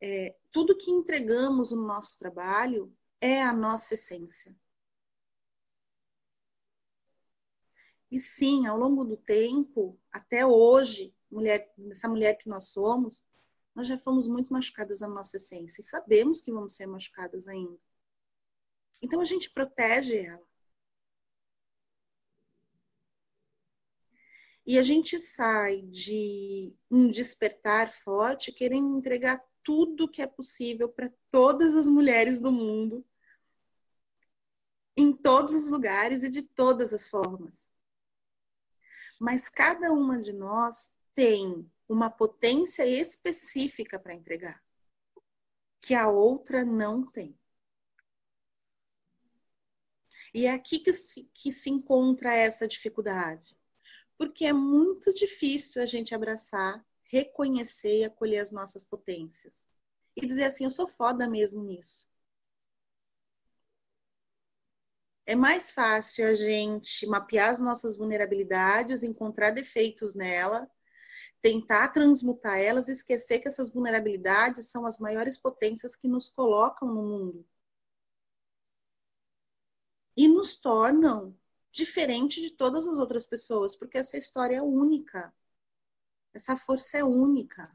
é, tudo que entregamos no nosso trabalho é a nossa essência. E sim, ao longo do tempo, até hoje, mulher, essa mulher que nós somos, nós já fomos muito machucadas na nossa essência e sabemos que vamos ser machucadas ainda. Então a gente protege ela. E a gente sai de um despertar forte querendo entregar tudo que é possível para todas as mulheres do mundo, em todos os lugares e de todas as formas. Mas cada uma de nós tem uma potência específica para entregar, que a outra não tem. E é aqui que se, que se encontra essa dificuldade. Porque é muito difícil a gente abraçar, reconhecer e acolher as nossas potências. E dizer assim, eu sou foda mesmo nisso. É mais fácil a gente mapear as nossas vulnerabilidades, encontrar defeitos nela, tentar transmutar elas e esquecer que essas vulnerabilidades são as maiores potências que nos colocam no mundo. E nos tornam diferente de todas as outras pessoas, porque essa história é única. Essa força é única.